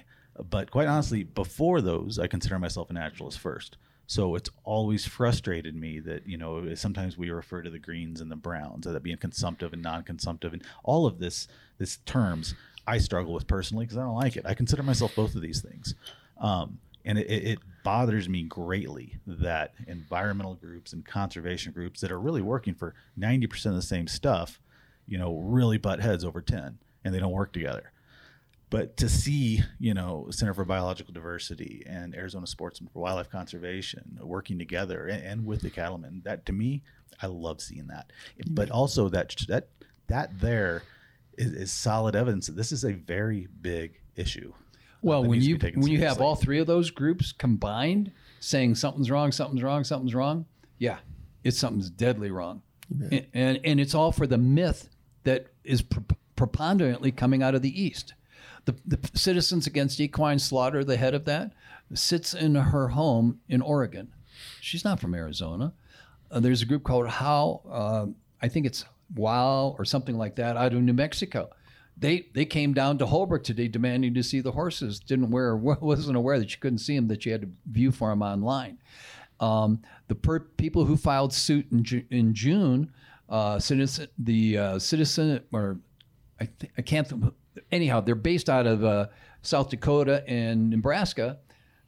But quite honestly, before those, I consider myself a naturalist first. So it's always frustrated me that you know sometimes we refer to the greens and the browns that being consumptive and non-consumptive and all of this this terms I struggle with personally because I don't like it. I consider myself both of these things. Um, and it, it, bothers me greatly that environmental groups and conservation groups that are really working for 90% of the same stuff you know really butt heads over 10 and they don't work together but to see you know center for biological diversity and arizona sportsmen for wildlife conservation working together and, and with the cattlemen that to me i love seeing that but also that that that there is, is solid evidence that this is a very big issue well, when you when you have all three of those groups combined saying something's wrong, something's wrong, something's wrong, yeah, it's something's deadly wrong, yeah. and, and, and it's all for the myth that is pre- preponderantly coming out of the east. The, the Citizens Against Equine Slaughter, the head of that, sits in her home in Oregon. She's not from Arizona. Uh, there's a group called How, uh, I think it's Wow or something like that, out of New Mexico they they came down to Holbrook today demanding to see the horses. Didn't aware wasn't aware that you couldn't see them that you had to view for them online. Um, the per- people who filed suit in, in June, uh, citizen, the uh, citizen or I, th- I can't th- anyhow they're based out of uh, South Dakota and Nebraska.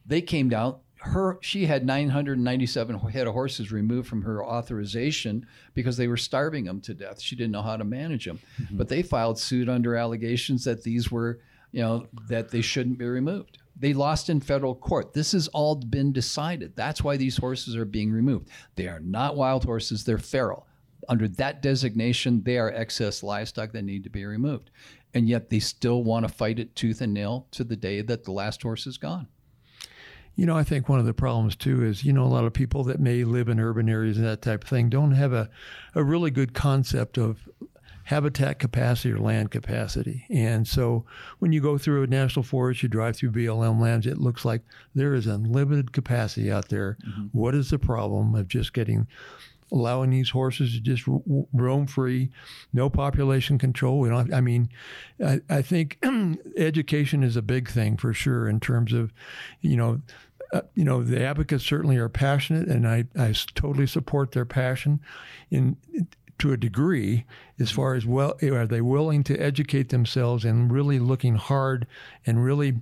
They came down her she had 997 head of horses removed from her authorization because they were starving them to death. She didn't know how to manage them. Mm-hmm. But they filed suit under allegations that these were, you know, that they shouldn't be removed. They lost in federal court. This has all been decided. That's why these horses are being removed. They are not wild horses, they're feral. Under that designation, they are excess livestock that need to be removed. And yet they still want to fight it tooth and nail to the day that the last horse is gone. You know, I think one of the problems too is, you know, a lot of people that may live in urban areas and that type of thing don't have a, a really good concept of habitat capacity or land capacity. And so when you go through a national forest, you drive through BLM lands, it looks like there is unlimited capacity out there. Mm-hmm. What is the problem of just getting allowing these horses to just roam free, no population control. We don't. I mean, I, I think education is a big thing for sure in terms of, you know, uh, you know, the advocates certainly are passionate, and I, I totally support their passion. In to a degree, as far as well, are they willing to educate themselves and really looking hard and really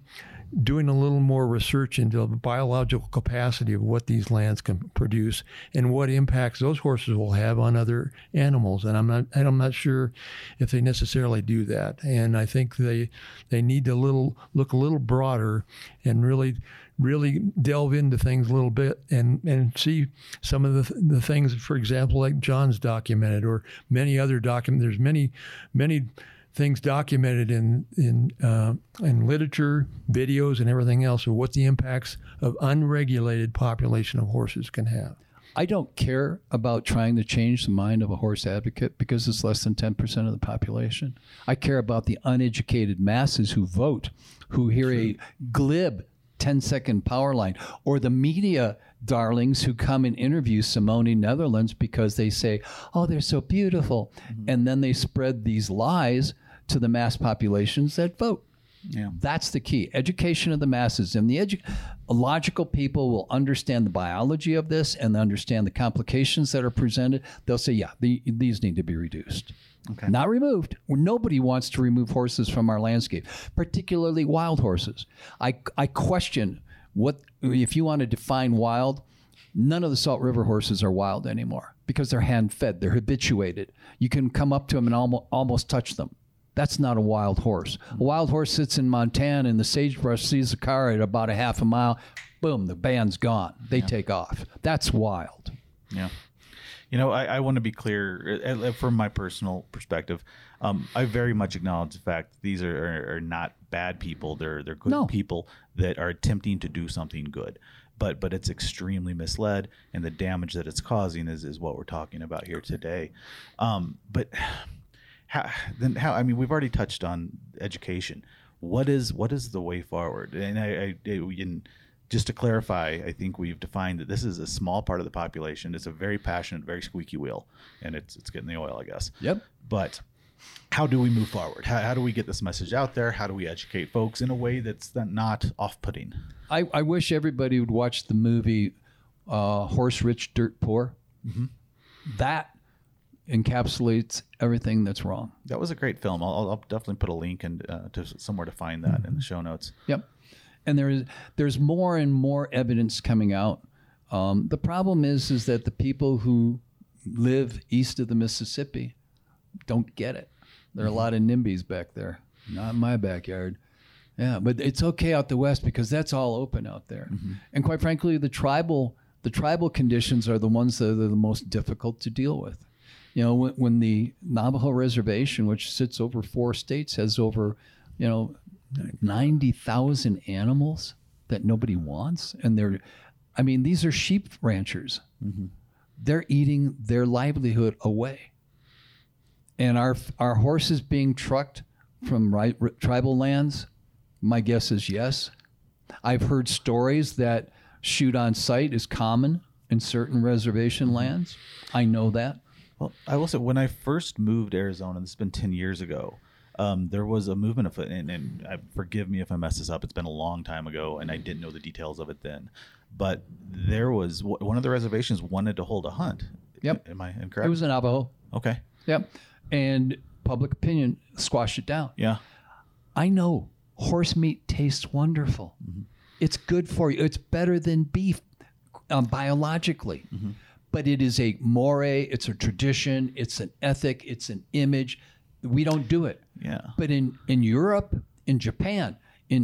doing a little more research into the biological capacity of what these lands can produce and what impacts those horses will have on other animals. And I'm not, and I'm not sure if they necessarily do that. And I think they, they need to little look a little broader and really, really delve into things a little bit and, and see some of the, the things, for example, like John's documented or many other documents. There's many, many things documented in in uh, in literature, videos, and everything else of what the impacts of unregulated population of horses can have. I don't care about trying to change the mind of a horse advocate because it's less than 10% of the population. I care about the uneducated masses who vote, who hear a glib 10 second power line, or the media darlings who come and interview Simone Netherlands because they say, oh, they're so beautiful. Mm-hmm. And then they spread these lies to the mass populations that vote. Yeah. That's the key. Education of the masses. And the edu- logical people will understand the biology of this and understand the complications that are presented. They'll say, yeah, the, these need to be reduced. Okay. Not removed. Nobody wants to remove horses from our landscape, particularly wild horses. I, I question what, if you want to define wild, none of the Salt River horses are wild anymore because they're hand fed, they're habituated. You can come up to them and almost, almost touch them. That's not a wild horse. A wild horse sits in Montana and the sagebrush sees a car at about a half a mile. Boom, the band's gone. They yeah. take off. That's wild. Yeah. You know, I, I want to be clear uh, uh, from my personal perspective. Um, I very much acknowledge the fact that these are, are, are not bad people. They're they're good No. people that are attempting to do something good. But but it's extremely misled, and the damage that it's causing is, is what we're talking about here today. Um, but how then how I mean we've already touched on education. What is what is the way forward? And I, I, I and just to clarify, I think we've defined that this is a small part of the population. It's a very passionate, very squeaky wheel, and it's it's getting the oil, I guess. Yep. But how do we move forward? How, how do we get this message out there? How do we educate folks in a way that's not off-putting? I, I wish everybody would watch the movie uh, Horse Rich, Dirt Poor. That encapsulates everything that's wrong. That was a great film. I'll, I'll definitely put a link and uh, to somewhere to find that in the show notes. Yep. And there is there's more and more evidence coming out. Um, the problem is is that the people who live east of the Mississippi don't get it. There are a lot of NIMBYs back there. Not in my backyard. Yeah, but it's okay out the west because that's all open out there. And quite frankly, the tribal the tribal conditions are the ones that are the most difficult to deal with. You know, when, when the Navajo reservation, which sits over four states, has over, you know, ninety thousand animals that nobody wants, and they're, I mean, these are sheep ranchers. Mm-hmm. They're eating their livelihood away. And our our horses being trucked from ri- r- tribal lands my guess is yes. I've heard stories that shoot on site is common in certain reservation mm-hmm. lands. I know that Well, I will say when I first moved to Arizona, this has been ten years ago. Um, there was a movement afoot, and, and I, forgive me if I mess this up. It's been a long time ago, and I didn't know the details of it then. But there was one of the reservations wanted to hold a hunt. Yep. Am I incorrect? it was a navajo okay. yep and public opinion squashed it down Yeah. i know horse meat tastes wonderful it's good for you it's better than beef um, biologically but it is a moray it's a tradition it's an ethic it's an image we don't do it Yeah. but in in Europe in Japan in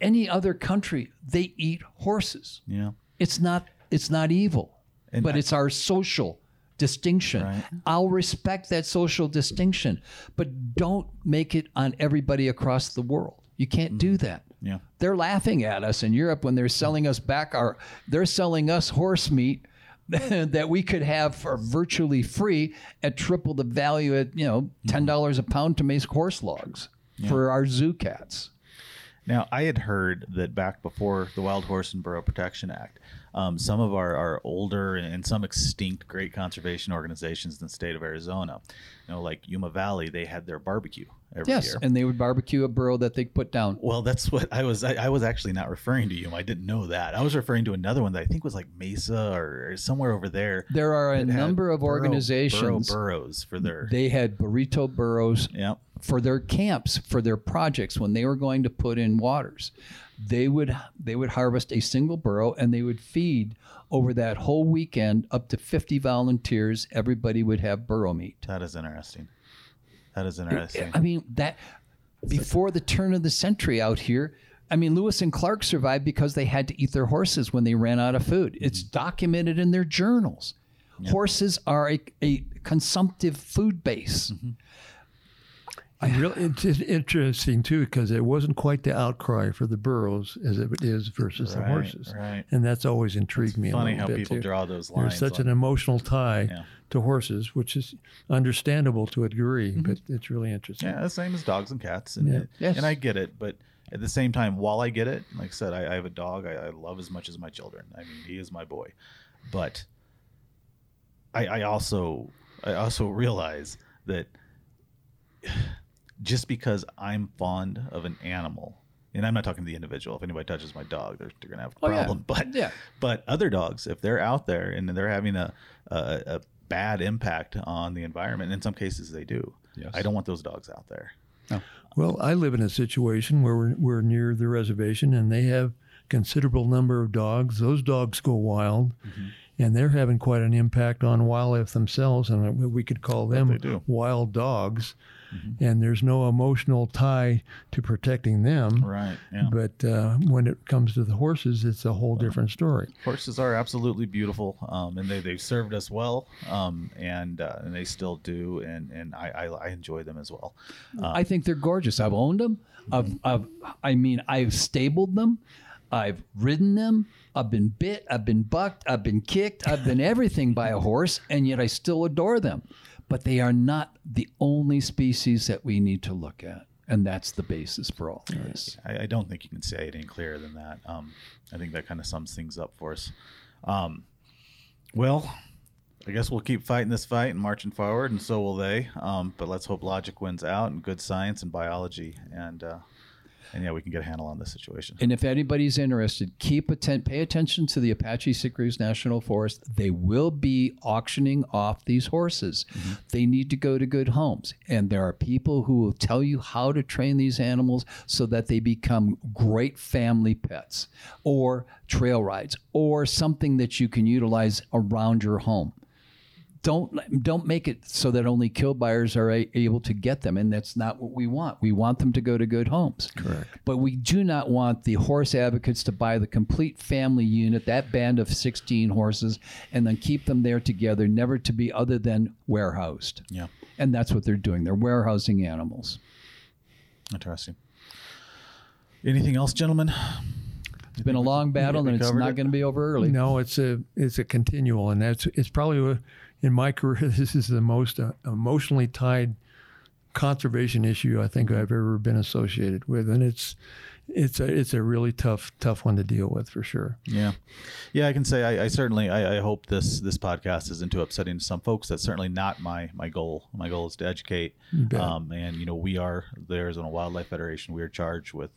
any other country they eat horses Yeah. it's not it's not evil And but I- it's our social distinction Right. i'll respect that social distinction but don't make it on everybody across the world you can't do mm-hmm. that Yeah. they're laughing at us in Europe when they're selling us back our they're selling us horse meat that we could have for virtually free at triple the value at you know ten dollars a pound to make horse logs for our zoo cats. Now, I had heard that back before the Wild Horse and Burro Protection Act, um, some of our, our older and some extinct great conservation organizations in the state of Arizona, you know, like Yuma Valley, they had their barbecue every Yes, year. and they would barbecue a burro that they put down. Well, that's what I was. I, I was actually not referring to you. I didn't know that. I was referring to another one that I think was like Mesa or, or somewhere over there. There are a number of burro- organizations. burro burros for their. They had burrito burros yeah. for their camps for their projects when they were going to put in waters they would they would harvest a single burro and they would feed over that whole weekend up to 50 volunteers everybody would have burro meat That is interesting. That is interesting. i mean that before the turn of the century out here i mean lewis and clark survived because they had to eat their horses when they ran out of food it's mm-hmm. documented in their journals horses are a, a consumptive food base mm-hmm. And really, it's interesting too because it wasn't quite the outcry for the burros as it is versus the horses, right. and that's always intrigued me. Funny how bit, people too. draw those lines. There's such on- an emotional tie Yeah. To horses, which is understandable to a degree, mm-hmm. but it's really interesting. Yeah, the same as dogs and cats, and Yeah. Yes. and I get it, but at the same time, while I get it, like I said, I, I have a dog I, I love as much as my children. I mean, he is my boy, but I, I also I also realize that just because I'm fond of an animal, and I'm not talking to the individual. If anybody touches my dog, they're, they're gonna have a Oh, yeah. problem. But Yeah. but other dogs, if they're out there and they're having a, a a bad impact on the environment, in some cases they do. Yes. I don't want those dogs out there. Well, I live in a situation where we're, we're near the reservation and they have considerable number of dogs. Those dogs go wild, Mm-hmm. and they're having quite an impact on wildlife themselves, and we could call them wild dogs. And there's no emotional tie to protecting them. Right. Yeah. But uh, when it comes to the horses, it's a whole different story. Horses are absolutely beautiful, um, and they they've served us well, um, and uh, and they still do, and and I I, I enjoy them as well. Uh, I think they're gorgeous. I've owned them. I've, I've, I mean, I've stabled them. I've ridden them. I've been bit. I've been bucked. I've been kicked. I've been everything by a horse, and yet I still adore them. But they are not the only species that we need to look at. And that's the basis for all this. I, I don't think you can say it any clearer than that. Um, I think that kind of sums things up for us. Um, well, I guess we'll keep fighting this fight and marching forward, and so will they. Um, but let's hope logic wins out and good science and biology, and uh, and yeah, we can get a handle on this situation. And if anybody's interested, keep atten- pay attention to the Apache Sitgreaves National Forest. They will be auctioning off these horses. Mm-hmm. They need to go to good homes, and there are people who will tell you how to train these animals so that they become great family pets, or trail rides, or something that you can utilize around your home don't don't make it so that only kill buyers are a, able to get them and that's not what we want we want them to go to good homes Correct. but we do not want the horse advocates to buy the complete family unit that band of 16 horses and then keep them there together never to be other than warehoused Yeah, and that's what they're doing they're warehousing animals interesting. Anything else, gentlemen? it's been a long battle and it's not it? going to be over early No, it's a it's a continual, and that's it's probably a, in my career this is the most uh, emotionally tied conservation issue I think I've ever been associated with, and it's it's a it's a really tough tough one to deal with for sure. Yeah, yeah. I can say I, I certainly I, I hope this this podcast isn't too upsetting to some folks. That's certainly not my my goal. My goal is to educate. Um, and you know we are the Arizona Wildlife Federation. We are charged with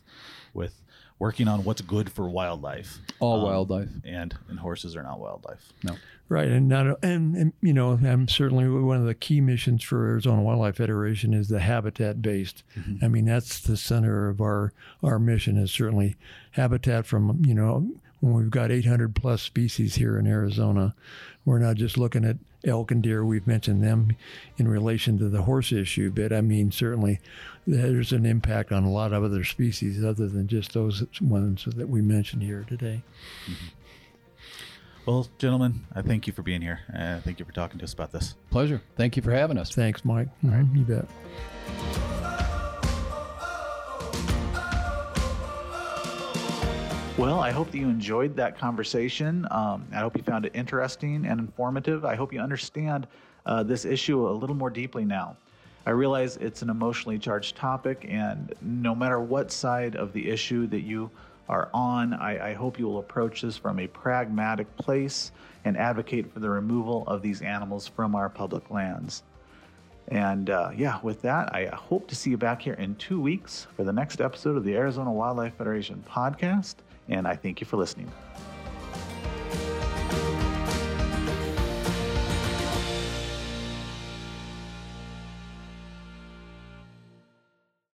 with working on what's good for wildlife. all Um, wildlife and and horses are not wildlife. no Right, and not and, and you know, I'm certainly one of the key missions for Arizona Wildlife Federation is the habitat based. I mean, that's the center of our our mission is certainly habitat from you know when we've got 800 plus species here in Arizona, we're not just looking at elk and deer. We've mentioned them in relation to the horse issue, but I mean certainly there's an impact on a lot of other species other than just those ones that we mentioned here today. Well, gentlemen, I thank you for being here. Uh, thank you for talking to us about this. pleasure thank you for having us Thanks, Mike. Mhm, You bet. Well, I hope that you enjoyed that conversation. Um, I hope you found it interesting and informative. I hope you understand uh, this issue a little more deeply now. I realize it's an emotionally charged topic, and no matter what side of the issue that you are on, I, I hope you will approach this from a pragmatic place and advocate for the removal of these animals from our public lands. And uh, yeah, with that, I hope to see you back here in two weeks for the next episode of the Arizona Wildlife Federation podcast. And I thank you for listening.